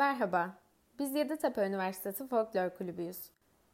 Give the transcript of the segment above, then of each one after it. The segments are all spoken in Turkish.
Merhaba, biz Yeditepe Üniversitesi Folklor Kulübüyüz.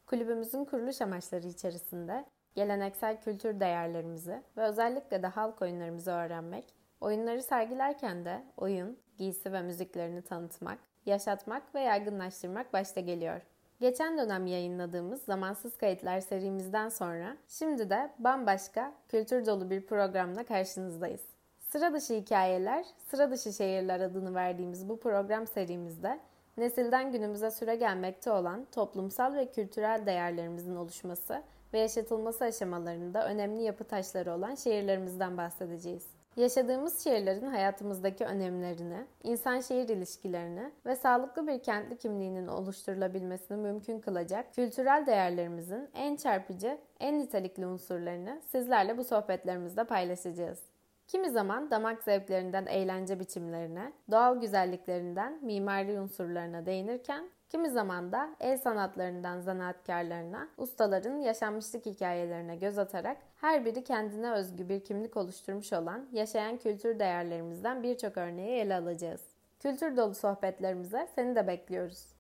Kulübümüzün kuruluş amaçları içerisinde geleneksel kültür değerlerimizi ve özellikle de halk oyunlarımızı öğrenmek, oyunları sergilerken de oyun, giysi ve müziklerini tanıtmak, yaşatmak ve yaygınlaştırmak başta geliyor. Geçen dönem yayınladığımız Zamansız Kayıtlar serimizden sonra şimdi de bambaşka, kültür dolu bir programla karşınızdayız. Sıra dışı hikayeler, sıra dışı şehirler adını verdiğimiz bu program serimizde nesilden günümüze süre gelmekte olan toplumsal ve kültürel değerlerimizin oluşması ve yaşatılması aşamalarında önemli yapı taşları olan şehirlerimizden bahsedeceğiz. Yaşadığımız şehirlerin hayatımızdaki önemlerini, insan-şehir ilişkilerini ve sağlıklı bir kentli kimliğinin oluşturulabilmesini mümkün kılacak kültürel değerlerimizin en çarpıcı, en nitelikli unsurlarını sizlerle bu sohbetlerimizde paylaşacağız. Kimi zaman damak zevklerinden eğlence biçimlerine, doğal güzelliklerinden mimari unsurlarına değinirken, kimi zaman da el sanatlarından zanaatkarlarına, ustaların yaşanmışlık hikayelerine göz atarak her biri kendine özgü bir kimlik oluşturmuş olan yaşayan kültür değerlerimizden birçok örneği ele alacağız. Kültür dolu sohbetlerimize seni de bekliyoruz.